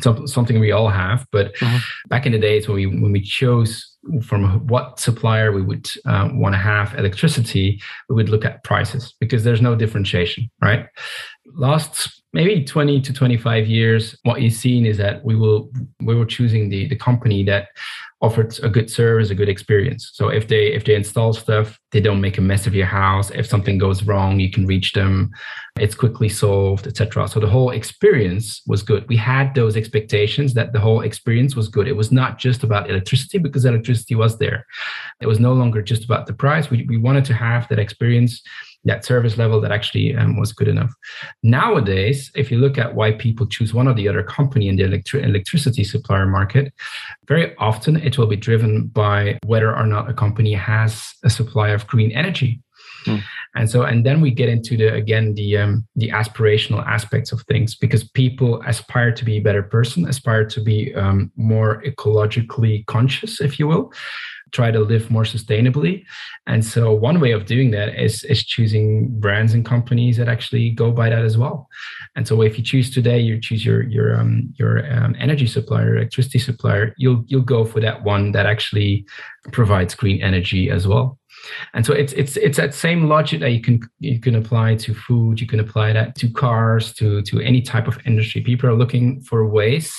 something we all have. But mm-hmm. back in the days when we when we chose from what supplier we would uh, want to have electricity, we would look at prices because there's no differentiation, right? Last maybe 20 to 25 years, what you've seen is that we will we were choosing the the company that offered a good service, a good experience. So if they if they install stuff, they don't make a mess of your house. If something goes wrong, you can reach them. It's quickly solved, etc. So the whole experience was good. We had those expectations that the whole experience was good. It was not just about electricity because electricity was there. It was no longer just about the price. We we wanted to have that experience that service level that actually um, was good enough. Nowadays, if you look at why people choose one or the other company in the electri- electricity supplier market, very often it will be driven by whether or not a company has a supply of green energy. Hmm. And so, and then we get into the again the um, the aspirational aspects of things because people aspire to be a better person, aspire to be um, more ecologically conscious, if you will try to live more sustainably. And so one way of doing that is is choosing brands and companies that actually go by that as well. And so if you choose today, you choose your your um, your um, energy supplier, electricity supplier, you'll you'll go for that one that actually provides green energy as well. And so it's it's it's that same logic that you can you can apply to food, you can apply that to cars, to to any type of industry. People are looking for ways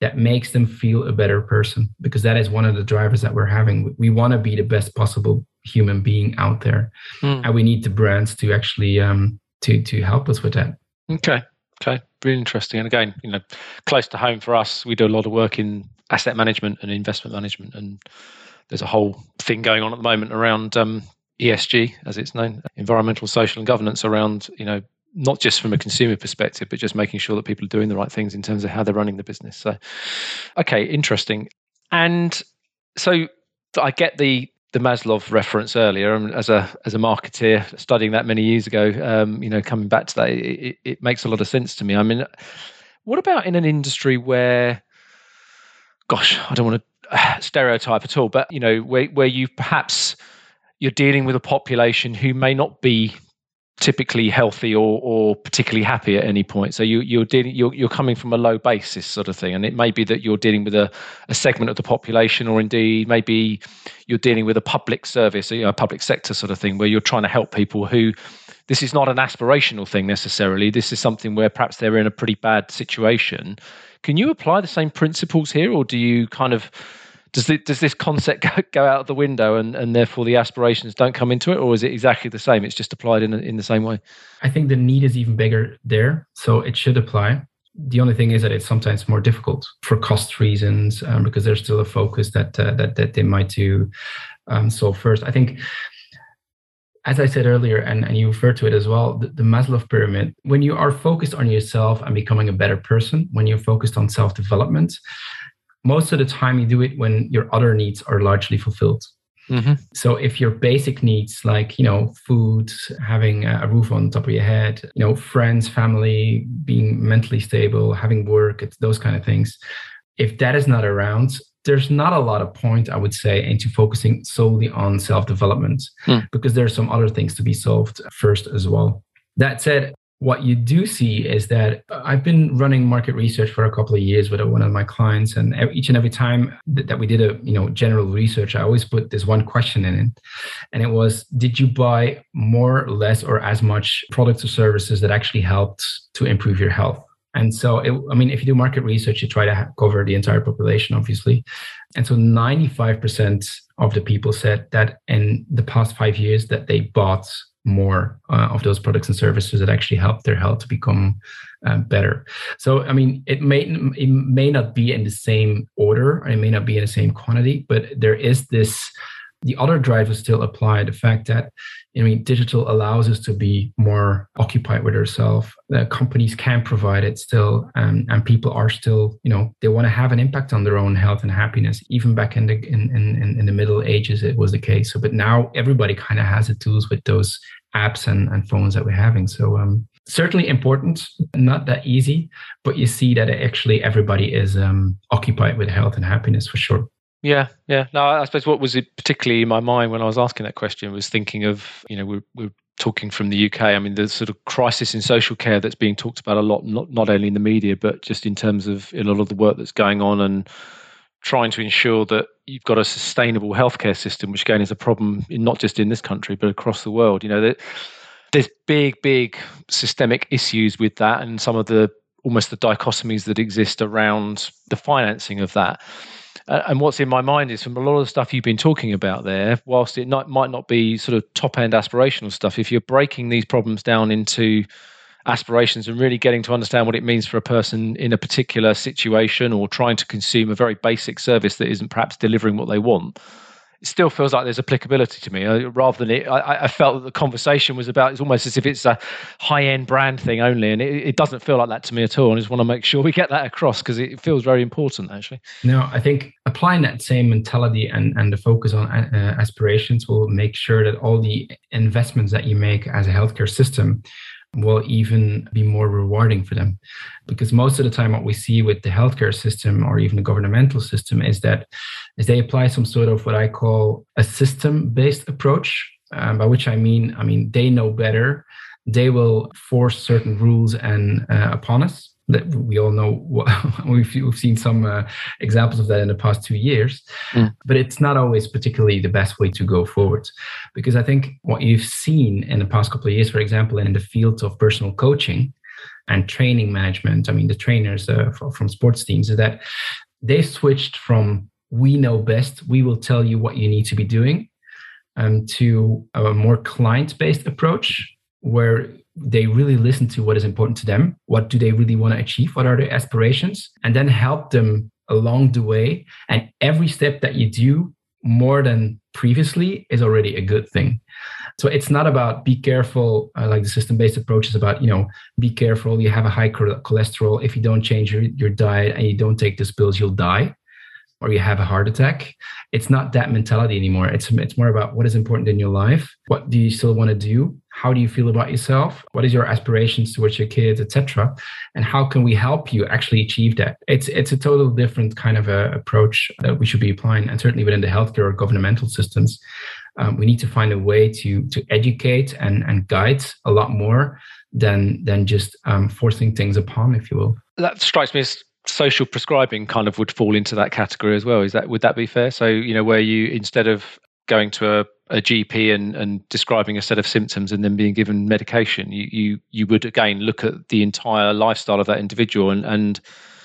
that makes them feel a better person because that is one of the drivers that we're having. We want to be the best possible human being out there. Mm. and we need the brands to actually um to to help us with that.
Okay. Okay. Really interesting. And again you know close to home for us we do a lot of work in asset management and investment management and there's a whole thing going on at the moment around um, ESG, as it's known, environmental, social, and governance around you know not just from a consumer perspective, but just making sure that people are doing the right things in terms of how they're running the business. So, okay, interesting. And so I get the the Maslow reference earlier, and as a as a marketeer studying that many years ago, um, you know, coming back to that, it, it makes a lot of sense to me. I mean, what about in an industry where, gosh, I don't want to stereotype at all, but you know, where where you perhaps you're dealing with a population who may not be typically healthy or, or particularly happy at any point. So you, you're dealing, you're, you're coming from a low basis sort of thing, and it may be that you're dealing with a, a segment of the population, or indeed maybe you're dealing with a public service, you know, a public sector sort of thing, where you're trying to help people who. This is not an aspirational thing necessarily. This is something where perhaps they're in a pretty bad situation. Can you apply the same principles here, or do you kind of does it, does this concept go, go out the window and, and therefore the aspirations don't come into it or is it exactly the same it's just applied in, in the same way?
I think the need is even bigger there so it should apply. The only thing is that it's sometimes more difficult for cost reasons um, because there's still a focus that uh, that that they might do um, solve first. I think as I said earlier, and, and you referred to it as well, the, the, Maslow pyramid, when you are focused on yourself and becoming a better person, when you're focused on self development, most of the time you do it when your other needs are largely fulfilled. Mm-hmm. So if your basic needs like you know food, having a roof on top of your head, you know friends, family, being mentally stable, having work, it's those kind of things. If that is not around, there's not a lot of point I would say into focusing solely on self development mm. because there are some other things to be solved first as well. That said, what you do see is that I've been running market research for a couple of years with one of my clients, and each and every time that we did a you know general research, I always put this one question in it, and it was: Did you buy more, less, or as much products or services that actually helped to improve your health? And so, it, I mean, if you do market research, you try to cover the entire population, obviously. And so, 95% of the people said that in the past five years that they bought more uh, of those products and services that actually help their health to become uh, better. So, I mean, it may it may not be in the same order, or it may not be in the same quantity, but there is this. The other drivers still apply. The fact that I mean, digital allows us to be more occupied with ourselves. The companies can provide it still, um, and people are still, you know, they want to have an impact on their own health and happiness. Even back in the in in, in the Middle Ages, it was the case. So, but now everybody kind of has the tools with those apps and, and phones that we're having. So um, certainly important, not that easy, but you see that actually everybody is um, occupied with health and happiness for sure.
Yeah, yeah. No, I suppose what was it particularly in my mind when I was asking that question was thinking of, you know, we're, we're talking from the UK. I mean, the sort of crisis in social care that's being talked about a lot, not not only in the media, but just in terms of a lot of the work that's going on and trying to ensure that you've got a sustainable healthcare system, which again is a problem in, not just in this country but across the world. You know, that there's big, big systemic issues with that, and some of the almost the dichotomies that exist around the financing of that. Uh, and what's in my mind is from a lot of the stuff you've been talking about there, whilst it not, might not be sort of top end aspirational stuff, if you're breaking these problems down into aspirations and really getting to understand what it means for a person in a particular situation or trying to consume a very basic service that isn't perhaps delivering what they want it still feels like there's applicability to me uh, rather than it I, I, felt that the conversation was about it's almost as if it's a high-end brand thing only and it, it doesn't feel like that to me at all and I just want to make sure we get that across because it feels very important actually.
No i think applying that same mentality and, and the focus on uh, aspirations will make sure that all the investments that you make as a healthcare system will even be more rewarding for them. Because most of the time, what we see with the healthcare system or even the governmental system is that is they apply some sort of what I call a system-based approach, um, by which I mean, I mean they know better. They will force certain rules and uh, upon us that we all know what, we've, we've seen some uh, examples of that in the past two years mm. but it's not always particularly the best way to go forward because i think what you've seen in the past couple of years for example in the field of personal coaching and training management i mean the trainers uh, from sports teams is that they switched from we know best we will tell you what you need to be doing um, to a more client-based approach where they really listen to what is important to them. What do they really want to achieve? What are their aspirations? And then help them along the way. And every step that you do more than previously is already a good thing. So it's not about be careful uh, like the system based approach is about you know be careful. You have a high cholesterol. If you don't change your, your diet and you don't take these pills you'll die or you have a heart attack. It's not that mentality anymore. It's it's more about what is important in your life. What do you still want to do how do you feel about yourself what is your aspirations towards your kids etc and how can we help you actually achieve that it's it's a total different kind of a approach that we should be applying and certainly within the healthcare or governmental systems Um, we need to find a way to to educate and and guide a lot more than than just um, forcing things upon, if you will.
That strikes me as social prescribing kind of would fall into that category as well. Is that would that be fair? So you know where you instead of going to a, a GP and, and describing a set of symptoms and then being given medication, you, you you would again look at the entire lifestyle of that individual and, and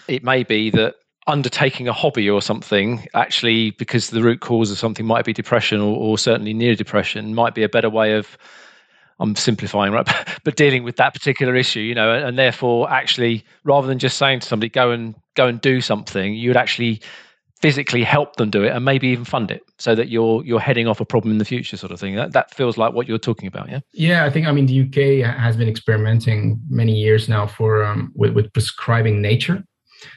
it may be that undertaking a hobby or something actually because the root cause of something might be depression or, or certainly near depression might be a better way of I'm simplifying, right? but dealing with that particular issue, you know, and, and, therefore, actually, rather than just saying to somebody, "Go and go and do something," you would actually physically help them do it and maybe even fund it so that you're you're heading off a problem in the future sort of thing. That, that feels like what you're talking about yeah?
Yeah i think i mean the uk has been experimenting many years now for um, with, with prescribing nature.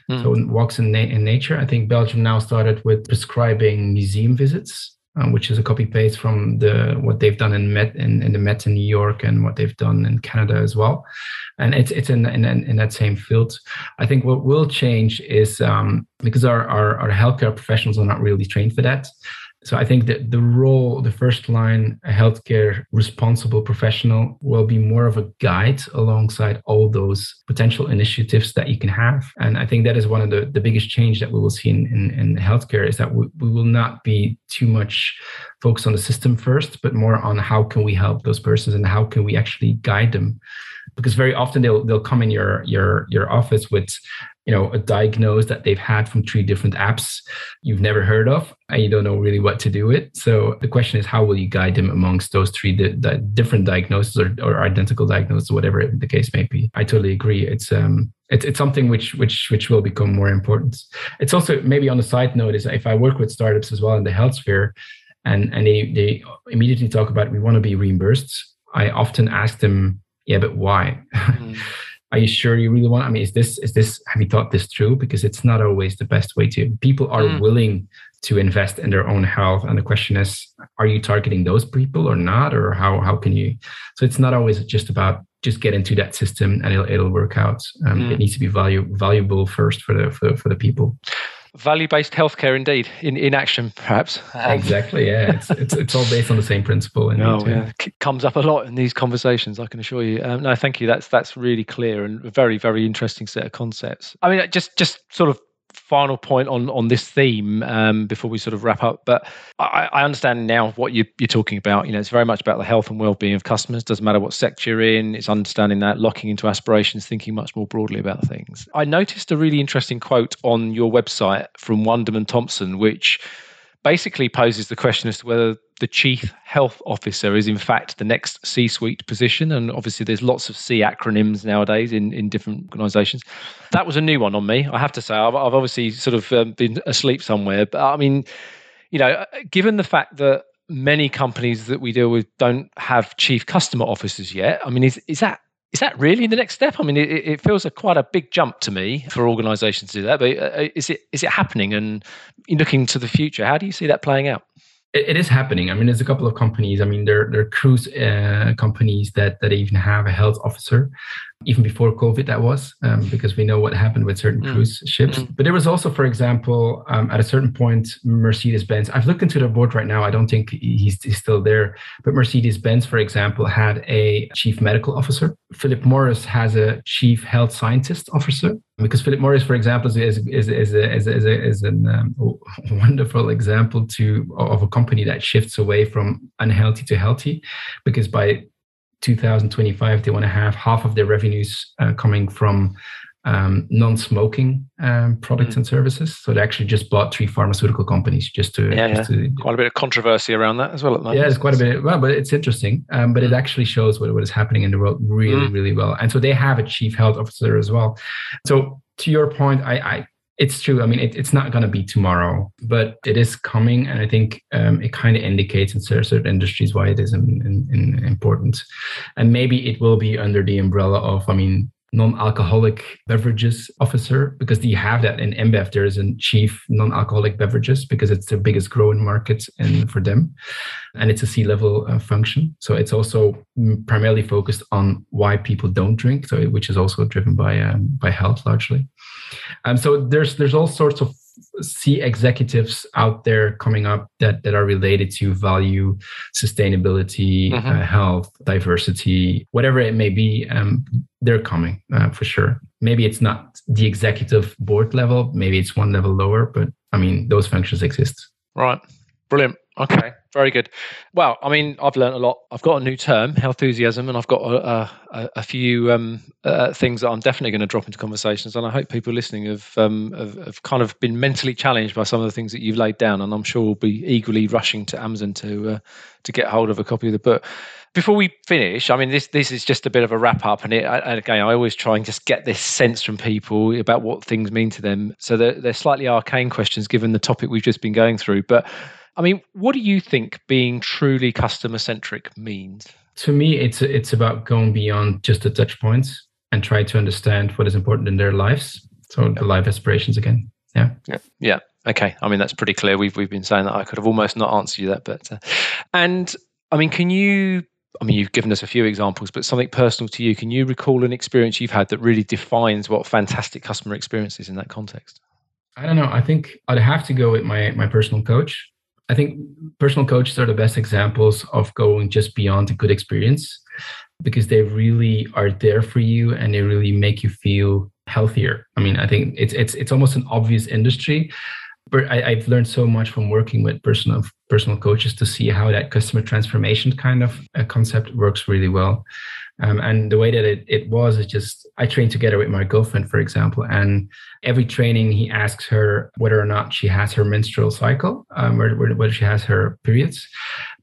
Mm. so walks in, na- in nature. I think belgium now started with prescribing museum visits um, which is a copy paste from the what they've done in Met in, in the Met in New York and what they've done in Canada as well, and it's it's in in, in that same field. I think what will change is um, because our, our our healthcare professionals are not really trained for that so I think that the role, the first line healthcare responsible professional will be more of a guide alongside all those potential initiatives that you can have. And I think that is one of the, the biggest change that we will see in, in, in healthcare is that we, we will not be too much focused on the system first, but more on how can we help those persons and how can we actually guide them because very often they'll they'll come in your your your office with you know a diagnose that they've had from three different apps you've never heard of and you don't know really what to do with. So the question is how will you guide them amongst those three di- di- different diagnoses or, or identical diagnoses whatever the case may be? I totally agree. It's um it's, it's something which which which will become more important. It's also maybe on a side note is if i work with startups as well in the health sphere and and they they immediately talk about we want to be reimbursed i often ask them yeah but why? Mm. are you sure you really want i mean is this is this have you thought this through because it's not always the best way to people are mm. willing to invest in their own health and the question is are you targeting those people or not or how how can you so it's not always just about just get into that system and it'll, it'll work out um, mm. it needs to be value valuable first for the for, for the people
value-based healthcare indeed in, in action perhaps.
Exactly yeah. It's, it's, it's all based on the same principle
and oh, yeah. it comes up a lot in these conversations i can assure you. Um, no thank you. That's that's really clear and a very very interesting set of concepts. I mean just just sort of final point on on this theme um, before we sort of wrap up. But I, I understand now what you, are talking about. You know, it's very much about the health and well-being of customers. Doesn't matter what sector you're in. It's understanding that, locking into aspirations, thinking much more broadly about things. I noticed a really interesting quote on your website from Wonderman Thompson, which basically poses the question as to whether the chief health officer is in fact the next C-suite position. And obviously, there's lots of C acronyms nowadays in, in different organisations. That was a new one on me. I have to say, I've, I've obviously sort of um, been asleep somewhere. But I mean, you know, given the fact that many companies that we deal with don't have chief customer officers yet, I mean, is is that is that really the next step? I mean, it, it feels a quite a big jump to me for organisations to do that. But uh, is it is it happening? And looking to the future, how do you see that playing out?
it, it is happening. I mean, there's a couple of companies. I mean, there there are cruise uh, companies that that even have a health officer even before COVID, that was um, because we know what happened with certain mm. cruise ships. Mm. But there was also, for example, um, at a certain point, Mercedes Benz. I've looked into the board right now. I don't think he's, he's still there. But Mercedes Benz, for example, had a chief medical officer. Philip Morris has a chief health scientist officer. Because Philip Morris, for example, is is is, is a is a, is, a, is an um, wonderful example to of a company that shifts away from unhealthy to healthy, because by 2025 they want to have half of their revenues uh, coming from um, non-smoking um, products mm. and services. So they actually just bought three pharmaceutical companies just to,
yeah,
just
yeah. To, quite a bit of controversy around that as well.
yeah, there's quite a bit. well, but it's interesting. Um, but it actually shows what, what is happening in the world really, mm. really well. And so they have a chief health officer as well. So to your point, I, I it's true. I mean, it, it's not going to be tomorrow, but it is coming, and I think um, it kind of indicates in certain industries why it is in, in, in important. And maybe it will be under the umbrella of, I mean, non-alcoholic beverages officer because you have that in InBev. There is a chief non-alcoholic beverages because it's the biggest growing market and for them, and it's a C-level uh, function. So it's also primarily focused on why people don't drink. So which is also driven by um, by health largely. Um, so there's there's all sorts of see executives out there coming up that that are related to value, sustainability, mm-hmm. uh, health, diversity, whatever it may be. Um, they're coming uh, for sure. Maybe it's not the executive board level. Maybe it's one level lower, but I mean those functions exist.
Right. Brilliant. Okay, very good. Well, I mean, I've learned a lot. I've got a new term, healthusiasm, and I've got a, a, a few um, uh, things that I'm definitely going to drop into conversations. And I hope people listening have, um, have, have kind of been mentally challenged by some of the things that you've laid down. And I'm sure we'll be eagerly rushing to Amazon to uh, to get hold of a copy of the book. Before we finish, I mean, this this is just a bit of a wrap up, and, it, and again, I always try and just get this sense from people about what things mean to them. So they're, they're slightly arcane questions given the topic we've just been going through, but I mean, what do you think being truly customer centric means?
To me, it's it's about going beyond just the touch points and try to understand what is important in their lives. So the life aspirations again. Yeah.
Yeah. Yeah. Okay. I mean, that's pretty clear. We've we've been saying that. I could have almost not answered you that, but uh, and I mean, can you? I mean, you've given us a few examples, but something personal to you. Can you recall an experience you've had that really defines what fantastic customer experience is in that context?
I don't know. I think I'd have to go with my my personal coach. I think personal coaches are the best examples of going just beyond a good experience because they really are there for you and they really make you feel healthier. I mean, I think it's it's it's almost an obvious industry, but I, have learned so much from working with personal personal coaches to see how that customer transformation kind of concept works really well. Um, and the way that it, it was, is just I trained together with my girlfriend, for example, and every training he asks her whether or not she has her menstrual cycle, um, or whether she has her periods,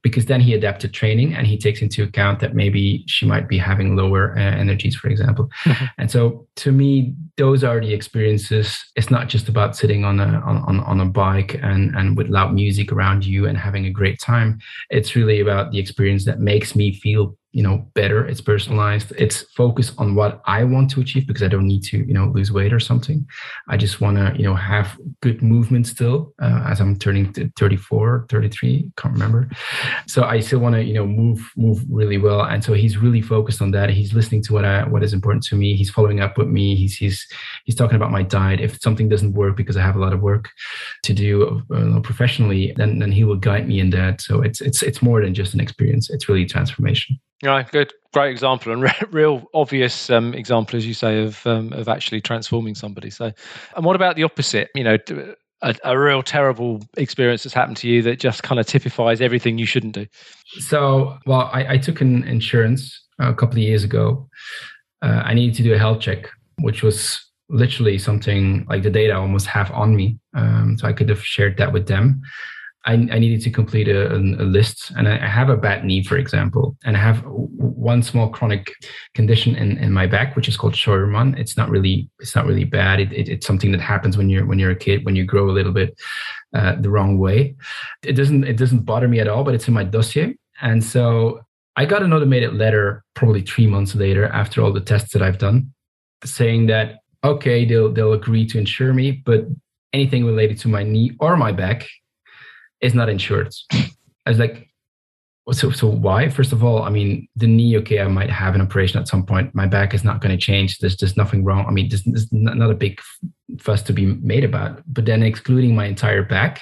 because then he adapted training and he takes into account that maybe she might be having lower uh, energies, for example. Mm-hmm. And so to me, those are the experiences. It's not just about sitting on a on, on a bike and and with loud music around you and having a great time. It's really about the experience that makes me feel you know better it's personalized it's focused on what i want to achieve because i don't need to you know lose weight or something. I just want to you know have good movement still uh, as i'm turning to 34 33 can't remember. So i still want to you know move move really well. And so he's really focused on that. He's listening to what i what is important to me. He's following up with me. He's he's he's talking about my diet. If something doesn't work because i have a lot of work to do uh, professionally then then he will guide me in that. So it's it's it's more than just an experience. It's really transformation
yeah, good, great example and re- real obvious um, example, as you say, of um, of actually transforming somebody. So, and what about the opposite? You know, a, a, real terrible experience that's happened to you that just kind of typifies everything you shouldn't do.
So, well, I, I took an insurance a couple of years ago. Uh, I needed to do a health check, which was literally something like the data almost have on me. Um, so I could have shared that with them. I, I needed to complete a, a, list and I have a bad knee, for example, and I have one small chronic condition in, in my back, which is called Scheuermann. It's not really, it's not really bad. It, it, it's something that happens when you're, when you're a kid, when you grow a little bit uh, the wrong way. It doesn't, it doesn't bother me at all, but it's in my dossier. And so I got an automated letter probably three months later after all the tests that I've done saying that, okay, they'll, they'll agree to insure me, but anything related to my knee or my back is not insured. I was like, so so why? First of all, I mean, the knee, okay, I might have an operation at some point. My back is not going to change. There's just nothing wrong. I mean, there's, there's not a big fuss to be made about. But then excluding my entire back,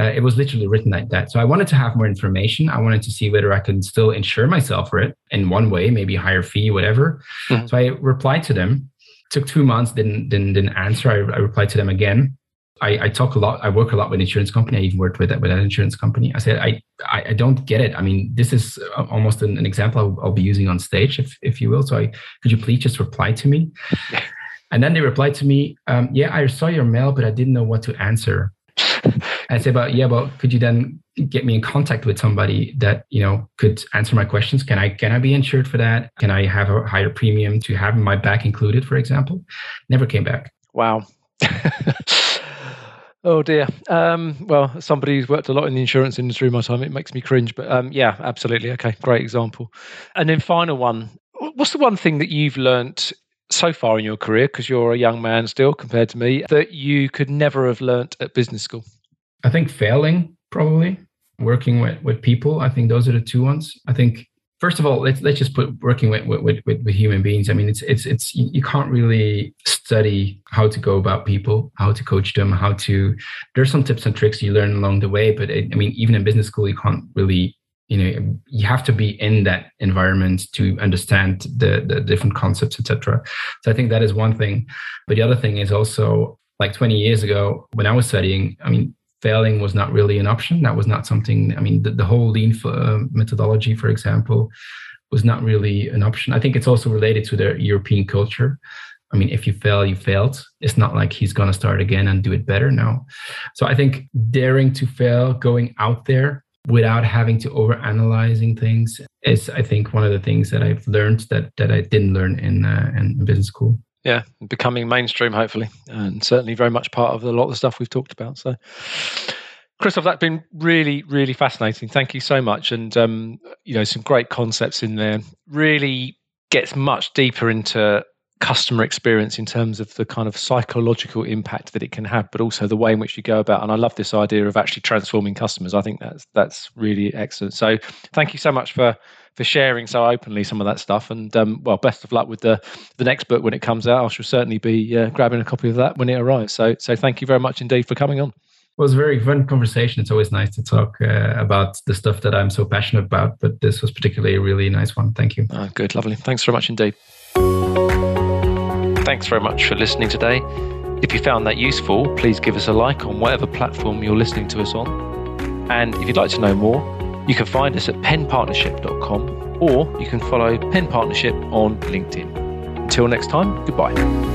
uh, it was literally written like that. So I wanted to have more information. I wanted to see whether I can still insure myself for it in one way, maybe higher fee, whatever. Mm-hmm. So I replied to them. Took two months, didn't didn't didn't answer. I, I replied to them again I, I, talk a lot. I work a lot with insurance company. I even worked with that with an insurance company. I said, I, I, I don't get it. I mean, this is almost an, an example I'll, I'll, be using on stage, if if you will. So, I, could you please just reply to me? and then they replied to me, um, Yeah, I saw your mail, but I didn't know what to answer. I said, "But yeah, but could you then get me in contact with somebody that you know could answer my questions? Can I can I be insured for that? Can I have a higher premium to have my back included, for example?" Never came back.
Wow. Oh dear. Um, well, somebody who's worked a lot in the insurance industry in my time, it makes me cringe. But um, yeah, absolutely. Okay, great example. And then final one. What's the one thing that you've learnt so far in your career, because you're a young man still compared to me, that you could never have learnt at business school?
I think failing, probably working with, with people. I think those are the two ones. I think first of all, let's let's just put working with with, with, with human beings. I mean, it's it's it's you, can't really study how to go about people, how to coach them, how to. There's some tips and tricks you learn along the way, but it, I mean, even in business school, you can't really. You know, you have to be in that environment to understand the the different concepts, etc. So I think that is one thing. But the other thing is also like 20 years ago when I was studying. I mean, failing was not really an option. That was not something, I mean, the, the whole lean uh, methodology, for example, was not really an option. I think it's also related to the European culture. I mean, if you fail, you failed. It's not like he's going to start again and do it better. No. So I think daring to fail, going out there without having to over analyzing things is, I think, one of the things that I've learned that that I didn't learn in uh, in business school
yeah, becoming mainstream, hopefully, and certainly very much part of a lot of the stuff we've talked about. So, Christophe, that's been really, really fascinating. Thank you so much, and um, you know, some great concepts in there. Really gets much deeper into customer experience in terms of the kind of psychological impact that it can have, but also the way in which you go about. And I love this idea of actually transforming customers. I think that's that's really excellent. So, thank you so much for for sharing so openly some of that stuff. And um, well, best of luck with the the next book when it comes out. I shall certainly be uh, grabbing a copy of that when it arrives. So so thank you very much indeed for coming on.
It was a very fun conversation. It's always nice to talk uh, about the stuff that I'm so passionate about, but this was particularly a really nice one. Thank you.
Oh, good, lovely. Thanks very much indeed. Thanks very much for listening today. If you found that useful, please give us a like on whatever platform you're listening to us on. And if you'd like to know more, you can find us at penpartnership.com or you can follow Pen Partnership on LinkedIn. Until next time, goodbye.